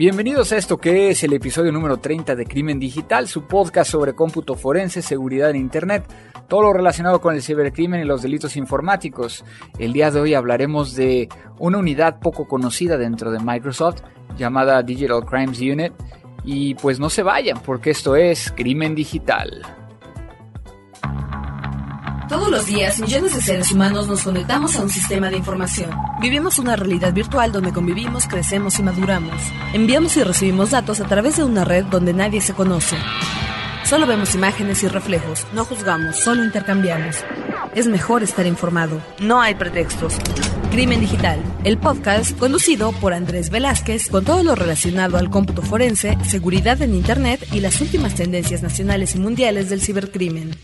Bienvenidos a esto que es el episodio número 30 de Crimen Digital, su podcast sobre cómputo forense, seguridad en Internet, todo lo relacionado con el cibercrimen y los delitos informáticos. El día de hoy hablaremos de una unidad poco conocida dentro de Microsoft llamada Digital Crimes Unit y pues no se vayan porque esto es Crimen Digital. Todos los días, millones de seres humanos nos conectamos a un sistema de información. Vivimos una realidad virtual donde convivimos, crecemos y maduramos. Enviamos y recibimos datos a través de una red donde nadie se conoce. Solo vemos imágenes y reflejos, no juzgamos, solo intercambiamos. Es mejor estar informado, no hay pretextos. Crimen Digital, el podcast conducido por Andrés Velázquez con todo lo relacionado al cómputo forense, seguridad en Internet y las últimas tendencias nacionales y mundiales del cibercrimen.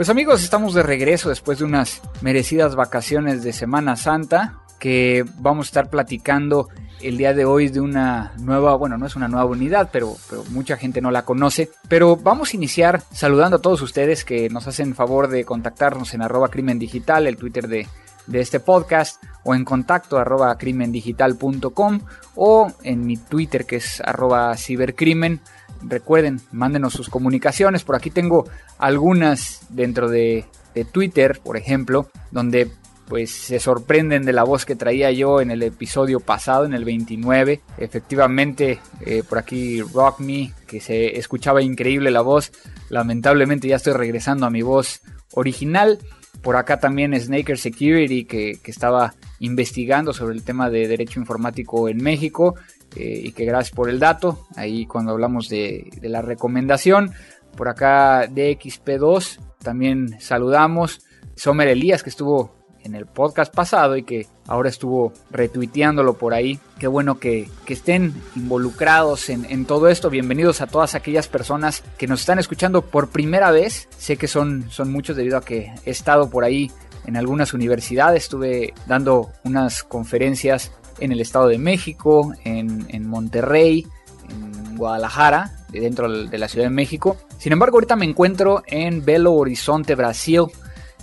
Pues amigos, estamos de regreso después de unas merecidas vacaciones de Semana Santa que vamos a estar platicando el día de hoy de una nueva, bueno, no es una nueva unidad, pero, pero, mucha gente no la conoce. Pero vamos a iniciar saludando a todos ustedes que nos hacen favor de contactarnos en arroba crimen digital, el Twitter de, de este podcast, o en contacto arroba crimendigital.com o en mi Twitter que es arroba cibercrimen. Recuerden, mándenos sus comunicaciones. Por aquí tengo algunas dentro de, Twitter, por ejemplo, donde pues se sorprenden de la voz que traía yo en el episodio pasado, en el 29. Efectivamente, eh, por aquí Rock Me, que se escuchaba increíble la voz. Lamentablemente ya estoy regresando a mi voz original. Por acá también Snaker Security, que estaba investigando sobre el tema de derecho informático en México. Eh, y que gracias por el dato. Ahí cuando hablamos de, la recomendación. Por acá DXP2 también saludamos. Somer Elías, que estuvo en el podcast pasado y que ahora estuvo retuiteándolo por ahí. Qué bueno que, que estén involucrados en, en, todo esto. Bienvenidos a todas aquellas personas que nos están escuchando por primera vez. Sé que son, son muchos debido a que he estado por ahí en algunas universidades. Estuve dando unas conferencias en el Estado de México, en, en Monterrey, en Guadalajara, dentro de la Ciudad de México. Sin embargo, ahorita me encuentro en Belo Horizonte, Brasil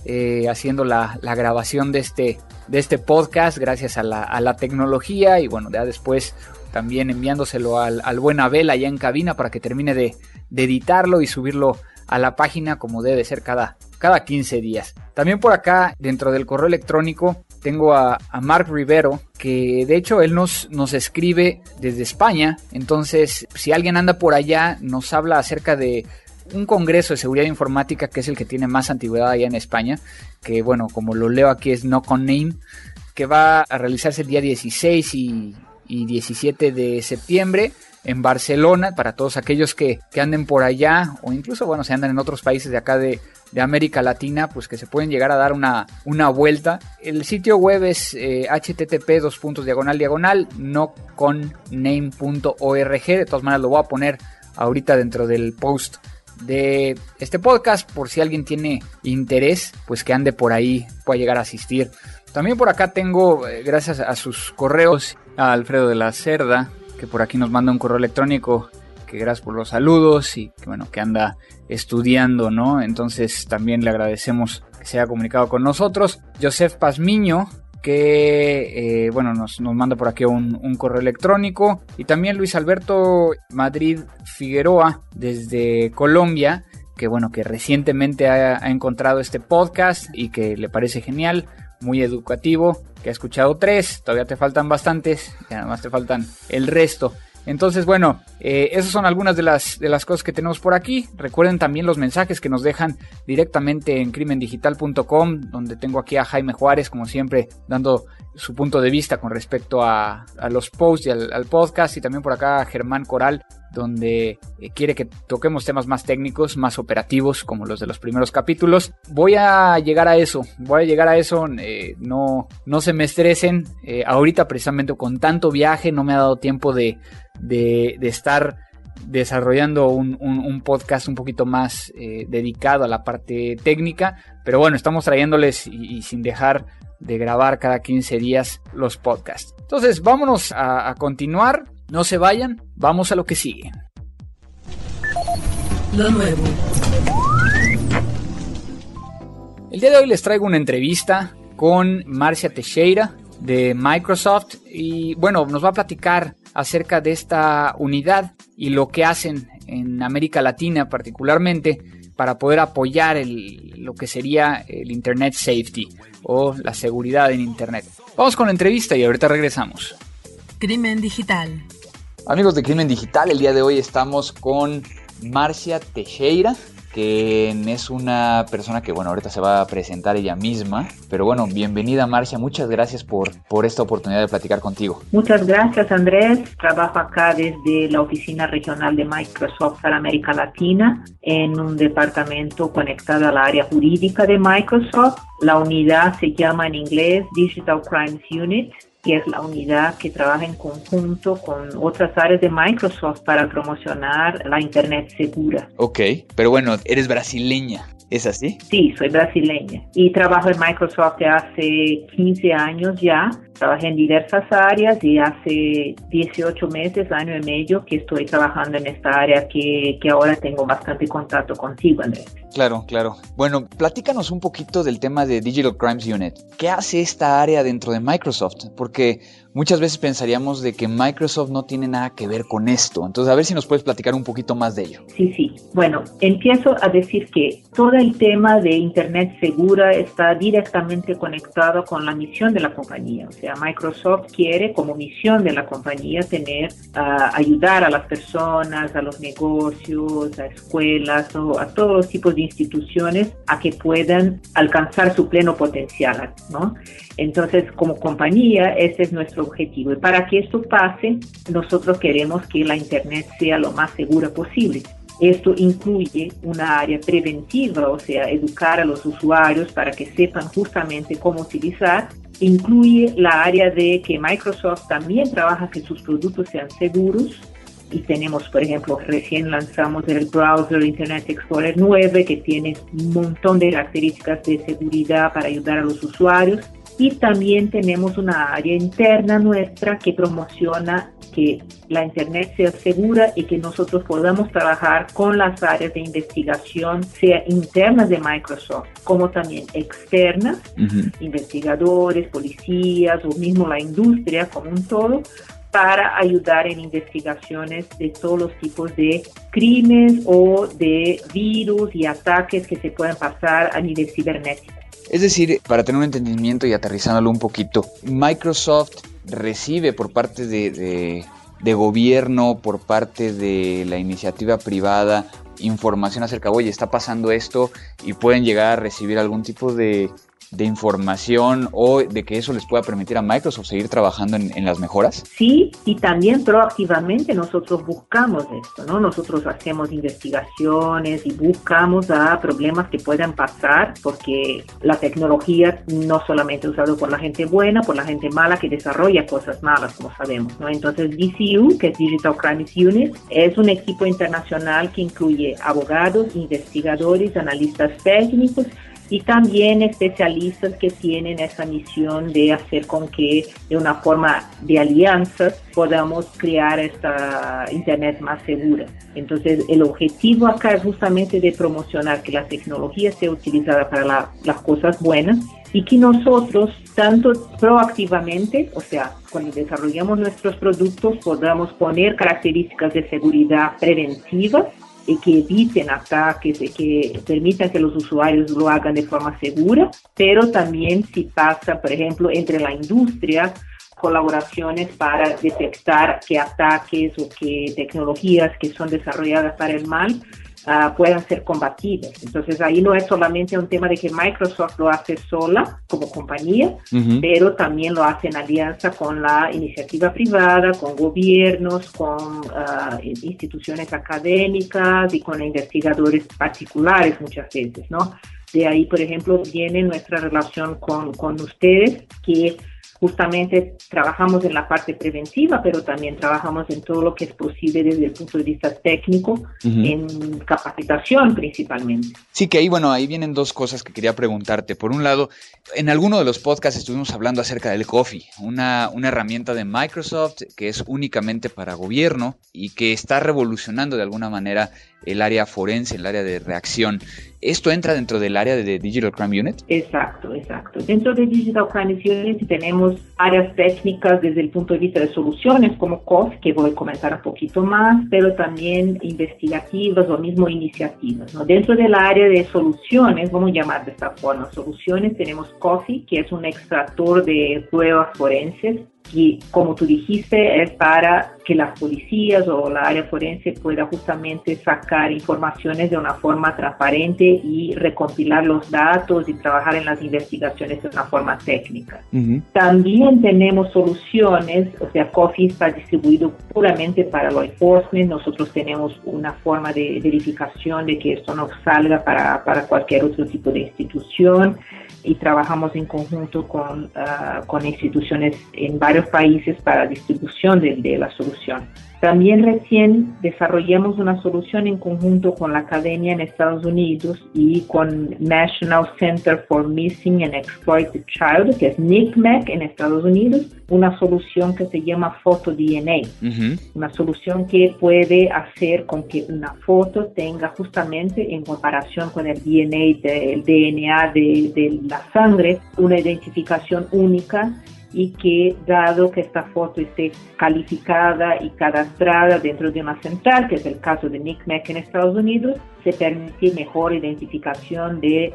eh, haciendo la, la, grabación de este, de este podcast gracias a la, a la, tecnología y bueno, ya después también enviándoselo al, al buen Abel allá en cabina para que termine de, de, editarlo y subirlo a la página como debe ser cada, cada 15 días. También por acá, dentro del correo electrónico, tengo a, Mark Rivero, que de hecho él nos, nos escribe desde España. Entonces, si alguien anda por allá, nos habla acerca de un congreso de seguridad informática que es el que tiene más antigüedad allá en España, que bueno, como lo leo aquí es No Con Name, que va a realizarse el día 16 y, y 17 de septiembre en Barcelona, para todos aquellos que, que, anden por allá, o incluso, bueno, si andan en otros países de acá de, de América Latina, pues que se pueden llegar a dar una, una vuelta. El sitio web es eh, http dos puntos diagonal diagonal no con name.org. De todas maneras lo voy a poner ahorita dentro del post de este podcast por si alguien tiene interés pues que ande por ahí pueda llegar a asistir también por acá tengo eh, gracias a sus correos a Alfredo de la Cerda que por aquí nos manda un correo electrónico que gracias por los saludos y que bueno que anda estudiando no entonces también le agradecemos que se haya comunicado con nosotros. Joseph Pazmiño que eh, bueno nos, nos, manda por aquí un, correo electrónico. Y también Luis Alberto Madrid Figueroa desde Colombia que bueno que recientemente ha, encontrado este podcast y que le parece genial muy educativo que ha escuchado tres todavía te faltan bastantes y además te faltan el resto entonces, bueno, eh, esas son algunas de las, de las cosas que tenemos por aquí. Recuerden también los mensajes que nos dejan directamente en crimendigital.com, donde tengo aquí a Jaime Juárez, como siempre, dando su punto de vista con respecto a, a los posts y al, al, podcast. Y también por acá a Germán Coral, donde eh, quiere que toquemos temas más técnicos, más operativos, como los de los primeros capítulos. Voy a llegar a eso, voy a llegar a eso, eh, no, no se me estresen. Eh, ahorita precisamente con tanto viaje no me ha dado tiempo de, de, estar desarrollando un, podcast un poquito más dedicado a la parte técnica, pero bueno, estamos trayéndoles y, sin dejar de grabar cada 15 días los podcasts. Entonces, vámonos a continuar, no se vayan, vamos a lo que sigue. Lo nuevo. El día de hoy les traigo una entrevista con Marcia Teixeira de Microsoft y bueno, nos va a platicar acerca de esta unidad y lo que hacen en América Latina particularmente para poder apoyar lo que sería el Internet Safety o la seguridad en Internet. Vamos con la entrevista y ahorita regresamos. Crimen Digital. Amigos de Crimen Digital, el día de hoy estamos con Marcia Teixeira, que es una persona que, bueno, ahorita se va a presentar ella misma. Pero bueno, bienvenida Marcia, muchas gracias por, por esta oportunidad de platicar contigo. Muchas gracias Andrés, trabajo acá desde la oficina regional de Microsoft para América Latina en un departamento conectado al área jurídica de Microsoft. La unidad se llama en inglés Digital Crimes Unit que es la unidad que trabaja en conjunto con otras áreas de Microsoft para promocionar la Internet segura. Ok, pero bueno, eres brasileña. ¿Es así? Sí, soy brasileña y trabajo en Microsoft hace 15 años ya. Trabajé en diversas áreas y hace 18 meses, año y medio, que estoy trabajando en esta área que, que ahora tengo bastante contacto contigo, Andrés. Claro, claro. Bueno, platícanos un poquito del tema de Digital Crimes Unit. ¿Qué hace esta área dentro de Microsoft? Porque muchas veces pensaríamos de que Microsoft no tiene nada que ver con esto. Entonces, a ver si nos puedes platicar un poquito más de ello. Sí, sí. Bueno, empiezo a decir que todo el tema de Internet segura está directamente conectado con la misión de la compañía. O sea, Microsoft quiere como misión de la compañía tener, uh, ayudar a las personas, a los negocios, a escuelas o a todos los tipos de instituciones a que puedan alcanzar su pleno potencial, ¿no? Entonces, como compañía, ese es nuestro objetivo. Y para que esto pase, nosotros queremos que la Internet sea lo más segura posible. Esto incluye una área preventiva, o sea, educar a los usuarios para que sepan justamente cómo utilizar. Incluye la área de que Microsoft también trabaja que sus productos sean seguros. Y tenemos, por ejemplo, recién lanzamos el browser Internet Explorer 9 que tiene un montón de características de seguridad para ayudar a los usuarios y también tenemos una área interna nuestra que promociona que la Internet sea segura y que nosotros podamos trabajar con las áreas de investigación, sea internas de Microsoft como también externas, investigadores, policías o mismo la industria como un todo, para ayudar en investigaciones de todos los tipos de crímenes o de virus y ataques que se pueden pasar a nivel cibernético. Es decir, para tener un entendimiento y aterrizándolo un poquito, Microsoft recibe por parte de, gobierno, por parte de la iniciativa privada, información acerca, oye, está pasando esto y pueden llegar a recibir algún tipo de de información o de que eso les pueda permitir a Microsoft seguir trabajando en, las mejoras? Sí, y también proactivamente nosotros buscamos esto, ¿no? Nosotros hacemos investigaciones y buscamos problemas que puedan pasar porque la tecnología no solamente es usada por la gente buena, por la gente mala que desarrolla cosas malas, como sabemos, ¿no? Entonces DCU, que es Digital Crimes Unit, es un equipo internacional que incluye abogados, investigadores, analistas técnicos y también especialistas que tienen esa misión de hacer con que de una forma de alianzas podamos crear esta Internet más segura. Entonces, el objetivo acá es justamente de promocionar que la tecnología sea utilizada para las cosas buenas y que nosotros, tanto proactivamente, o sea, cuando desarrollamos nuestros productos, podamos poner características de seguridad preventivas y que eviten ataques y que permitan que los usuarios lo hagan de forma segura, pero también si pasa, por ejemplo, entre la industria, colaboraciones para detectar qué ataques o qué tecnologías que son desarrolladas para el mal Ah, puedan ser combatibles. Entonces ahí no es solamente un tema de que Microsoft lo hace sola como compañía, pero también lo hace en alianza con la iniciativa privada, con gobiernos, con ah, instituciones académicas y con investigadores particulares muchas veces, ¿no? De ahí, por ejemplo, viene nuestra relación con, con ustedes, que justamente trabajamos en la parte preventiva, pero también trabajamos en todo lo que es posible desde el punto de vista técnico, en capacitación principalmente. Sí, que ahí, bueno, ahí vienen dos cosas que quería preguntarte. Por un lado, en alguno de los podcasts estuvimos hablando acerca del Coffee, una, una herramienta de Microsoft que es únicamente para gobierno y que está revolucionando de alguna manera el área forense, el área de reacción. ¿Esto entra dentro del área de Digital Crime Unit? Exacto, exacto. Dentro de Digital Crime Unit tenemos áreas técnicas desde el punto de vista de soluciones como COS, que voy a comentar un poquito más, pero también investigativas o mismo iniciativas. ¿no? Dentro del área de soluciones, vamos a llamar de esta forma, soluciones, tenemos COFI, que es un extractor de pruebas forenses y como tú dijiste, es para que las policías o la área forense pueda justamente sacar informaciones de una forma transparente y recompilar los datos y trabajar en las investigaciones de una forma técnica. También tenemos soluciones, o sea, COFI está distribuido puramente para law enforcement. Nosotros tenemos una forma de verificación de que esto no salga para, para cualquier otro tipo de institución y trabajamos en conjunto con, ah, con instituciones en varios países para distribución de, de la solución. También recién desarrollamos una solución en conjunto con la Academia en Estados Unidos y con National Center for Missing and Exploited Child, que es NICMEC en Estados Unidos, una solución que se llama Photo DNA, una solución que puede hacer con que una foto tenga justamente en comparación con el DNA, del DNA de, de la sangre, una identificación única y que dado que esta foto esté calificada y cadastrada dentro de una central, que es el caso de NICMEC en Estados Unidos, se permite mejor identificación de eh,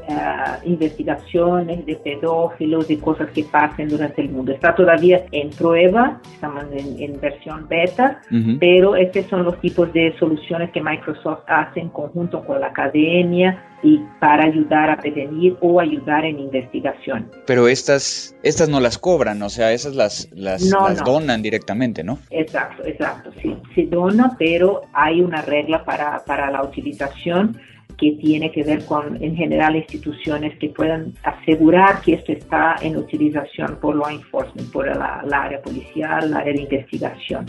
investigaciones de pedófilos y cosas que pasen durante el mundo. Está todavía en prueba, estamos en, versión beta, pero estos son los tipos de soluciones que Microsoft hace en conjunto con la academia y para ayudar a prevenir o ayudar en investigación. Pero estas, estas no las cobran, o sea, esas las, las, donan directamente, ¿no? Exacto, exacto, sí, se dona, pero hay una regla para, para la utilización que tiene que ver con, en general, instituciones que puedan asegurar que esto está en utilización por law enforcement, por la, área policial, la área de investigación.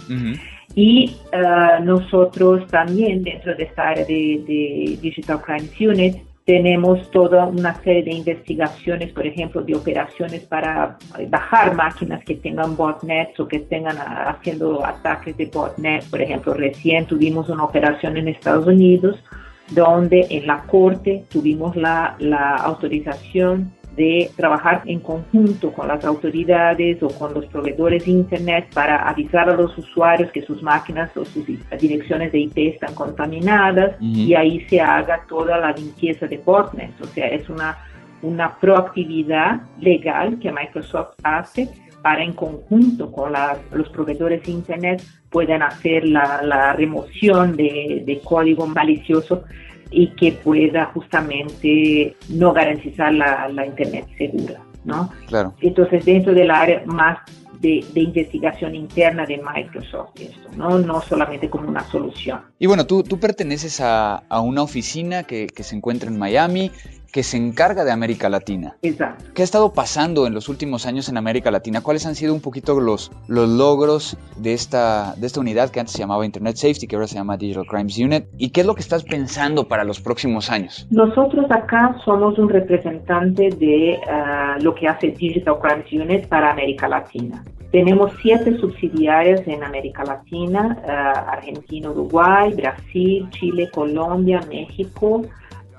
Y uh, nosotros también, dentro de esta área de, de Digital Crime Unit, tenemos toda una serie de investigaciones, por ejemplo, de operaciones para bajar máquinas que tengan botnets o que estén haciendo ataques de botnet. Por ejemplo, recién tuvimos una operación en Estados Unidos donde en la corte tuvimos la, la autorización de trabajar en conjunto con las autoridades o con los proveedores de Internet para avisar a los usuarios que sus máquinas o sus direcciones de IP están contaminadas y ahí se haga toda la limpieza de botnets. O sea, es una, una proactividad legal que Microsoft hace para en conjunto con los proveedores de Internet puedan hacer la, la remoción de, de código malicioso y que pueda justamente no garantizar la, la Internet segura, ¿no? Claro. Entonces, dentro del área más de, de, investigación interna de Microsoft, esto, ¿no? No solamente como una solución. Y bueno, tú, tú perteneces a, a una oficina que, que, se encuentra en Miami, que se encarga de América Latina. Exacto. ¿Qué ha estado pasando en los últimos años en América Latina? ¿Cuáles han sido un poquito los, los logros de esta, de esta unidad que antes se llamaba Internet Safety, que ahora se llama Digital Crimes Unit? ¿Y qué es lo que estás pensando para los próximos años? Nosotros acá somos un representante de uh, lo que hace Digital Crimes Unit para América Latina. Tenemos siete subsidiarias en América Latina, uh, Argentina, Uruguay, Brasil, Chile, Colombia, México,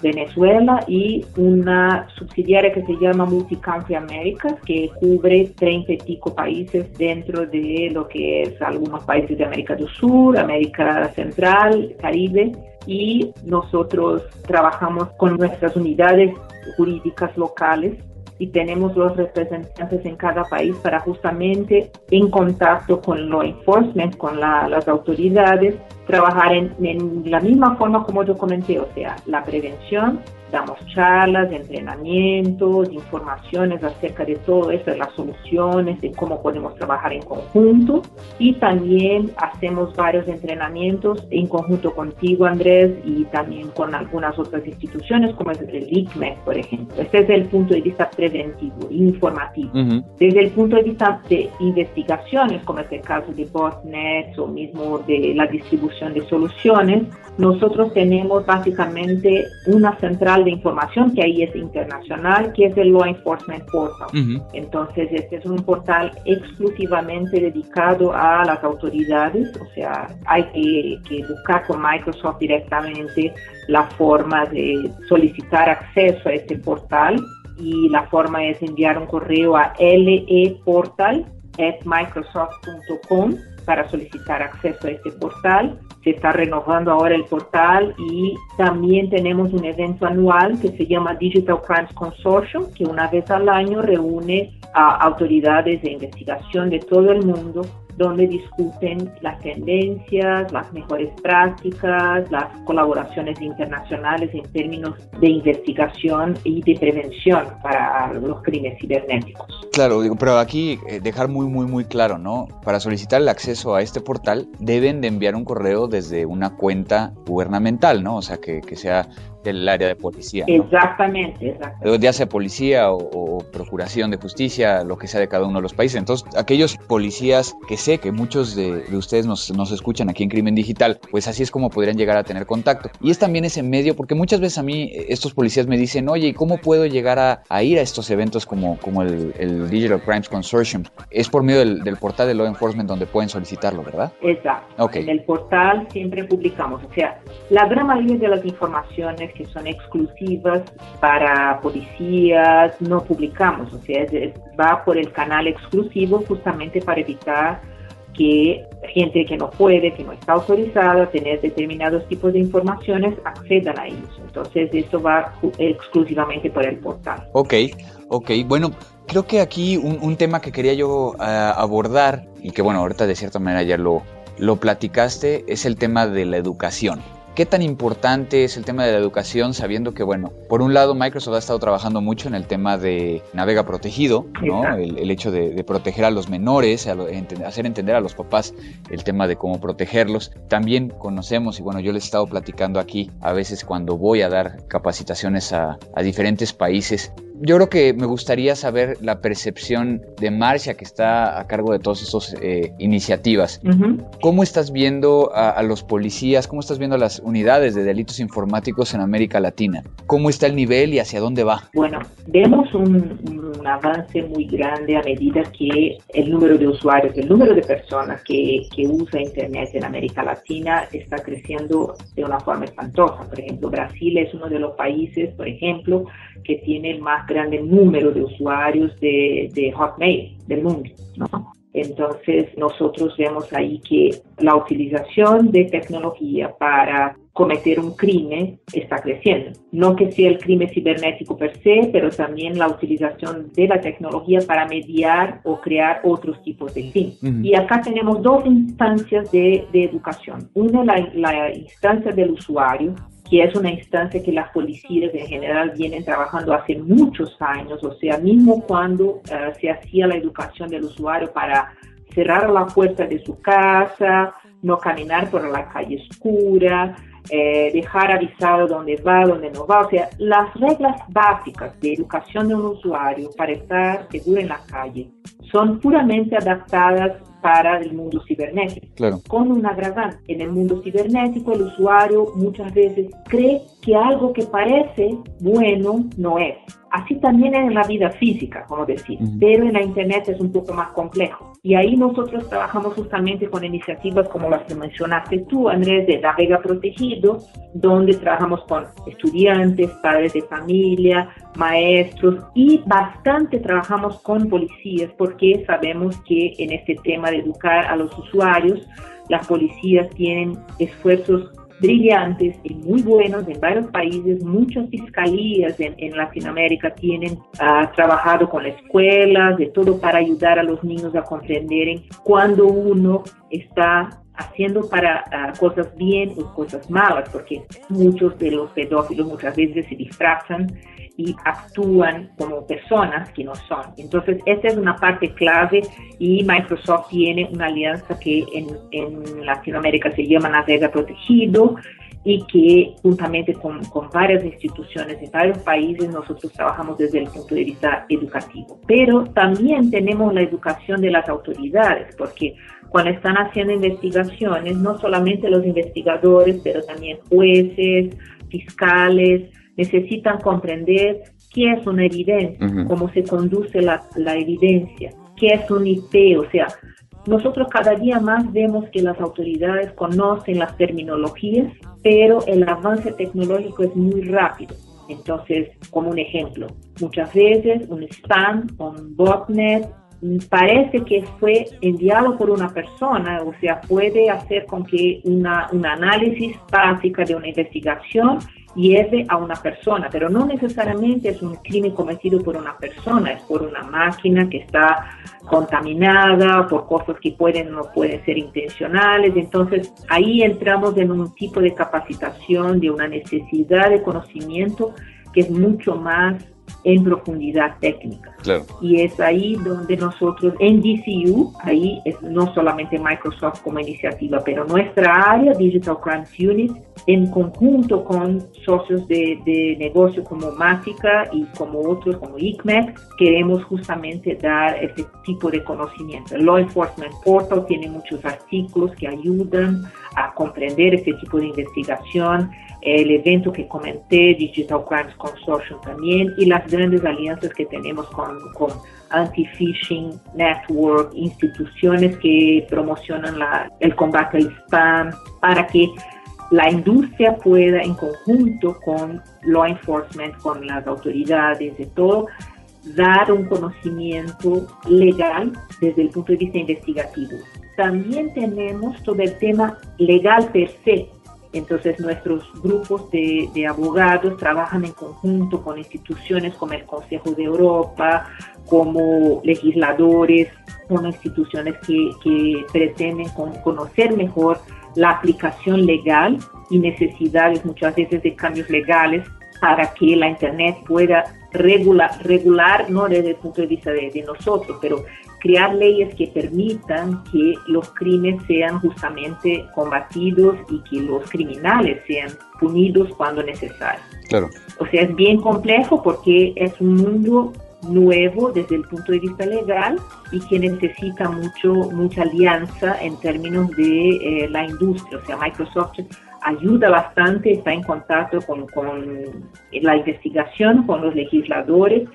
Venezuela y una subsidiaria que se llama Multicountry Americas, que cubre 30 y pico países dentro de lo que es algunos países de América del Sur, América Central, Caribe. Y nosotros trabajamos con nuestras unidades jurídicas locales y tenemos los representantes en cada país para justamente en contacto con law enforcement, con las autoridades, trabajar en, en, la misma forma como yo comenté, o sea, la prevención, damos charlas, entrenamientos, informaciones acerca de todo esto, de las soluciones, de cómo podemos trabajar en conjunto y también hacemos varios entrenamientos en conjunto contigo, Andrés, y también con algunas otras instituciones como es el ICME, por ejemplo. Este es el punto de vista preventivo, informativo. Desde el punto de vista de investigaciones, como es el caso de botnets o mismo de la distribución de soluciones, nosotros tenemos básicamente una central de información que ahí es internacional, que es el Law Enforcement Portal. Entonces, este es un portal exclusivamente dedicado a las autoridades, o sea, hay que, que buscar con Microsoft directamente la forma de solicitar acceso a este portal y la forma es enviar un correo a leportal.microsoft.com para solicitar acceso a este portal. Se está renovando ahora el portal y también tenemos un evento anual que se llama Digital Crimes Consortium, que una vez al año reúne a autoridades de investigación de todo el mundo donde discuten las tendencias, las mejores prácticas, las colaboraciones internacionales en términos de investigación y de prevención para los crímenes cibernéticos. Claro, digo, pero aquí eh, dejar muy, muy, muy claro, ¿no? Para solicitar el acceso a este portal deben de enviar un correo desde una cuenta gubernamental, ¿no? O sea, que, que sea del área de policía. Exactamente, exactamente. Ya sea policía o, procuración de justicia, lo que sea de cada uno de los países. Entonces, aquellos policías que sé que muchos de, ustedes nos, nos, escuchan aquí en Crimen Digital, pues así es como podrían llegar a tener contacto. Y es también ese medio, porque muchas veces a mí estos policías me dicen, oye, ¿y cómo puedo llegar a, ir a estos eventos como, como el, Digital Crimes Consortium? Es por medio del, portal de Law Enforcement donde pueden solicitarlo, ¿verdad? Exacto. En el portal siempre publicamos, o sea, la gran mayoría de las informaciones que son exclusivas para policías, no publicamos, o sea, va por el canal exclusivo justamente para evitar que gente que no puede, que no está autorizada a tener determinados tipos de informaciones, accedan a ellos. Entonces, eso va exclusivamente por el portal. Ok, ok. Bueno, creo que aquí un, tema que quería yo ah, abordar y que, bueno, ahorita de cierta manera ya lo, lo platicaste, es el tema de la educación. ¿Qué tan importante es el tema de la educación sabiendo que, bueno, por un lado Microsoft ha estado trabajando mucho en el tema de navega protegido, ¿no? El, hecho de, proteger a los menores, hacer entender a los papás el tema de cómo protegerlos. También conocemos, y bueno, yo les he estado platicando aquí a veces cuando voy a dar capacitaciones a, a diferentes países, yo creo que me gustaría saber la percepción de Marcia, que está a cargo de todas estas eh, iniciativas. ¿Cómo estás viendo a, los policías? ¿Cómo estás viendo a las unidades de delitos informáticos en América Latina? ¿Cómo está el nivel y hacia dónde va? Bueno, vemos un, avance muy grande a medida que el número de usuarios, el número de personas que, que usa Internet en América Latina está creciendo de una forma espantosa. Por ejemplo, Brasil es uno de los países, por ejemplo, que tiene el más grande número de usuarios de, de Hotmail del mundo. ¿no? Entonces nosotros vemos ahí que la utilización de tecnología para cometer un crimen está creciendo. No que sea el crimen cibernético per se, pero también la utilización de la tecnología para mediar o crear otros tipos de crimen. Y acá tenemos dos instancias de, de educación. Una, la, la instancia del usuario, que es una instancia que las policías en general vienen trabajando hace muchos años, o sea, mismo cuando eh, se hacía la educación del usuario para cerrar la puerta de su casa, no caminar por la calle oscura, eh, dejar avisado dónde va, dónde no va. O sea, las reglas básicas de educación de un usuario para estar seguro en la calle son puramente adaptadas para el mundo cibernético. Con un agravante. En el mundo cibernético el usuario muchas veces cree que algo que parece bueno no es. Así también en la vida física, como decir, pero en la Internet es un poco más complejo. Y ahí nosotros trabajamos justamente con iniciativas como las que mencionaste tú, Andrés, de Vega Protegido, donde trabajamos con estudiantes, padres de familia, maestros y bastante trabajamos con policías porque sabemos que en este tema de educar a los usuarios, las policías tienen esfuerzos brillantes y muy buenos en varios países. Muchas fiscalías en, Latinoamérica tienen ah, trabajado con escuelas, de todo para ayudar a los niños a comprender cuando uno está haciendo para ah, cosas bien o cosas malas, porque muchos de los pedófilos muchas veces se disfrazan y actúan como personas que no son. Entonces, esta es una parte clave y Microsoft tiene una alianza que en, en Latinoamérica se llama Navega Protegido y que juntamente con, con, varias instituciones en varios países nosotros trabajamos desde el punto de vista educativo. Pero también tenemos la educación de las autoridades, porque cuando están haciendo investigaciones, no solamente los investigadores, pero también jueces, fiscales, necesitan comprender qué es una evidencia, cómo se conduce la, la evidencia, qué es un IP, o sea, nosotros cada día más vemos que las autoridades conocen las terminologías, pero el avance tecnológico es muy rápido. Entonces, como un ejemplo, muchas veces un spam, un botnet, parece que fue enviado por una persona, o sea, puede hacer con que una, un análisis básica de una investigación lleve a una persona, pero no necesariamente es un crimen cometido por una persona, es por una máquina que está contaminada, por cosas que pueden o no pueden ser intencionales. Entonces ahí entramos en un tipo de capacitación, de una necesidad de conocimiento que es mucho más en profundidad técnica. Y es ahí donde nosotros en DCU, ahí es no solamente Microsoft como iniciativa, pero nuestra área Digital Crimes Unit, en conjunto con socios de, de negocio como Mática y como otros como ICMEC, queremos justamente dar ese tipo de conocimiento. El Law Enforcement Portal tiene muchos artículos que ayudan a comprender ese tipo de investigación el evento que comenté, Digital Crimes Consortium también, y las grandes alianzas que tenemos con, Anti-Phishing Network, instituciones que promocionan el combate al spam, para que la industria pueda, en conjunto con law enforcement, con las autoridades, de todo, dar un conocimiento legal desde el punto de vista investigativo. También tenemos todo el tema legal per se, entonces nuestros grupos de, abogados trabajan en conjunto con instituciones como el Consejo de Europa, como legisladores, con instituciones que, pretenden conocer mejor la aplicación legal y necesidades muchas veces de cambios legales para que la Internet pueda regular, regular no desde el punto de vista de, de nosotros, pero crear leyes que permitan que los crímenes sean justamente combatidos y que los criminales sean punidos cuando necesario. Claro. O sea, es bien complejo porque es un mundo nuevo desde el punto de vista legal y que necesita mucho mucha alianza en términos de eh, la industria. O sea, Microsoft ayuda bastante, está en contacto con, con la investigación, con los legisladores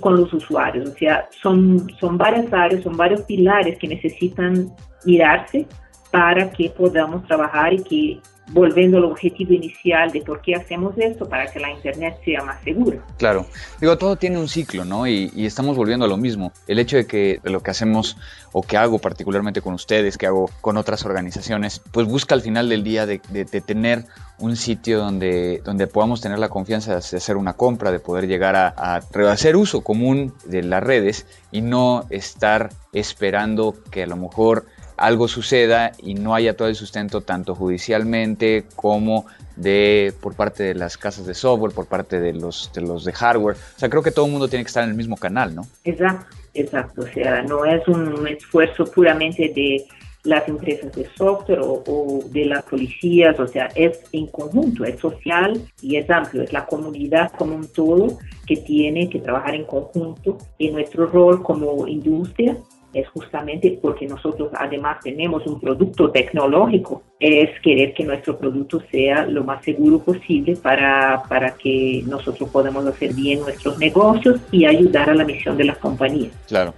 con los usuarios. O sea, son, son varias áreas, son varios pilares que necesitan mirarse para que podamos trabajar y que volviendo al objetivo inicial de por qué hacemos esto, para que la Internet sea más segura. Claro, digo, todo tiene un ciclo, ¿no? Y, estamos volviendo a lo mismo. El hecho de que lo que hacemos o que hago particularmente con ustedes, que hago con otras organizaciones, pues busca al final del día de, tener un sitio donde, donde podamos tener la confianza de hacer una compra, de poder llegar a, a hacer uso común de las redes y no estar esperando que a lo mejor algo suceda y no haya todo el sustento tanto judicialmente como de por parte de las casas de software, por parte de los de hardware. O sea, creo que todo el mundo tiene que estar en el mismo canal, ¿no? Exacto, exacto. O sea, no es un esfuerzo puramente de las empresas de software o, de las policías, o sea, es en conjunto, es social y es amplio, es la comunidad como un todo que tiene que trabajar en conjunto y nuestro rol como industria es justamente porque nosotros además tenemos un producto tecnológico, es querer que nuestro producto sea lo más seguro posible para, para que nosotros podamos hacer bien nuestros negocios y ayudar a la misión de las compañías. Claro.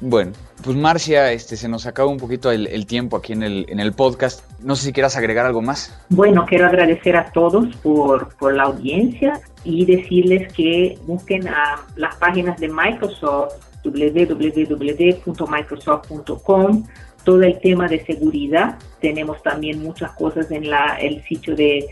Bueno, pues Marcia, este, se nos acaba un poquito el, tiempo aquí en el, en el podcast. No sé si quieras agregar algo más. Bueno, quiero agradecer a todos por, por la audiencia y decirles que busquen a las páginas de Microsoft www.microsoft.com, todo el tema de seguridad. Tenemos también muchas cosas en la, el sitio de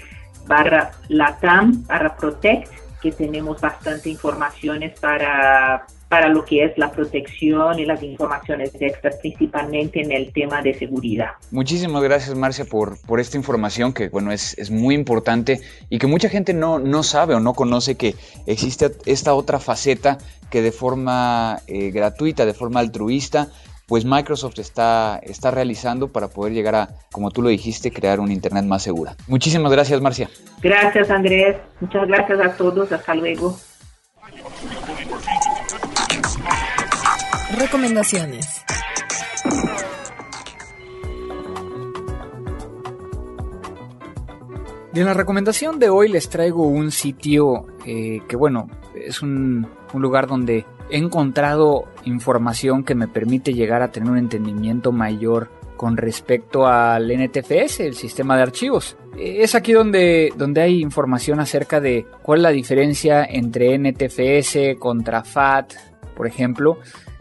barra Latam, barra Protect, tenemos bastante informaciones para para lo que es la protección y las informaciones extras, principalmente en el tema de seguridad. Muchísimas gracias, Marcia, por, por esta información que, bueno, es, es muy importante y que mucha gente no, no sabe o no conoce que existe esta otra faceta que de forma eh, gratuita, de forma altruista, pues Microsoft está, está realizando para poder llegar a, como tú lo dijiste, crear un Internet más segura. Muchísimas gracias, Marcia. Gracias, Andrés. Muchas gracias a todos. Hasta luego. Recomendaciones. Y en la recomendación de hoy les traigo un sitio eh, que, bueno, es un, un lugar donde he encontrado información que me permite llegar a tener un entendimiento mayor con respecto al NTFS, el sistema de archivos. Es aquí donde, donde hay información acerca de cuál es la diferencia entre NTFS contra FAT, por ejemplo,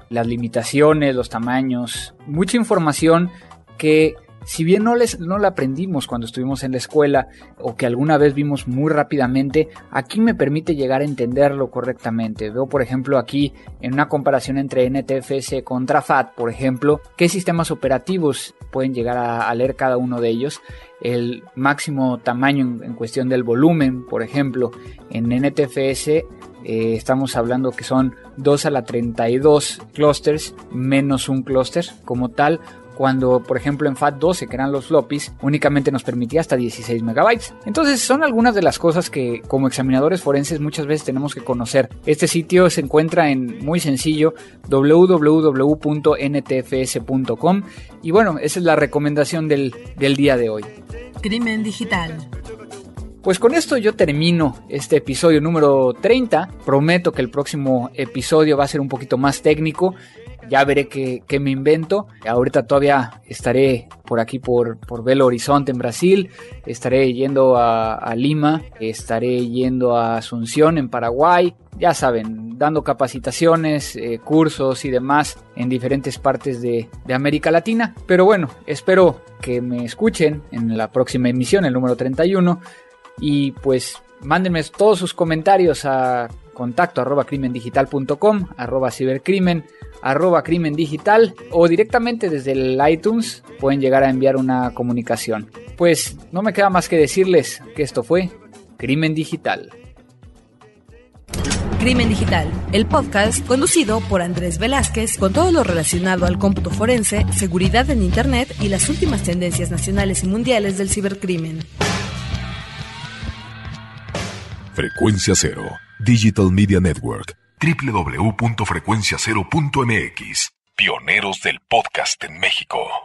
las limitaciones, los tamaños, mucha información que si bien no, les, no la aprendimos cuando estuvimos en la escuela o que alguna vez vimos muy rápidamente, aquí me permite llegar a entenderlo correctamente. Veo, por ejemplo, aquí en una comparación entre NTFS contra FAT, por ejemplo, qué sistemas operativos pueden llegar a, leer cada uno de ellos. El máximo tamaño en, cuestión del volumen, por ejemplo, en NTFS eh, estamos hablando que son 2 a la 32 clusters menos un cluster como tal cuando por ejemplo en FAT12 que eran los floppies únicamente nos permitía hasta 16 megabytes. Entonces son algunas de las cosas que como examinadores forenses muchas veces tenemos que conocer. Este sitio se encuentra en muy sencillo www.ntfs.com y bueno, esa es la recomendación del, del día de hoy. Crimen digital. Pues con esto yo termino este episodio número 30. Prometo que el próximo episodio va a ser un poquito más técnico ya veré qué, me invento. Ahorita todavía estaré por aquí por, por Belo Horizonte en Brasil, estaré yendo a, Lima, estaré yendo a Asunción en Paraguay, ya saben, dando capacitaciones, eh, cursos y demás en diferentes partes de, de América Latina. Pero bueno, espero que me escuchen en la próxima emisión, el número 31, y pues mándenme todos sus comentarios a contacto arroba crimendigital.com, arroba cibercrimen, arroba crimen digital o directamente desde el iTunes pueden llegar a enviar una comunicación. Pues no me queda más que decirles que esto fue Crimen Digital. Crimen Digital, el podcast conducido por Andrés Velázquez con todo lo relacionado al cómputo forense, seguridad en Internet y las últimas tendencias nacionales y mundiales del cibercrimen. Frecuencia Cero, Digital Media Network, www.frecuenciacero.mx, pioneros del podcast en México.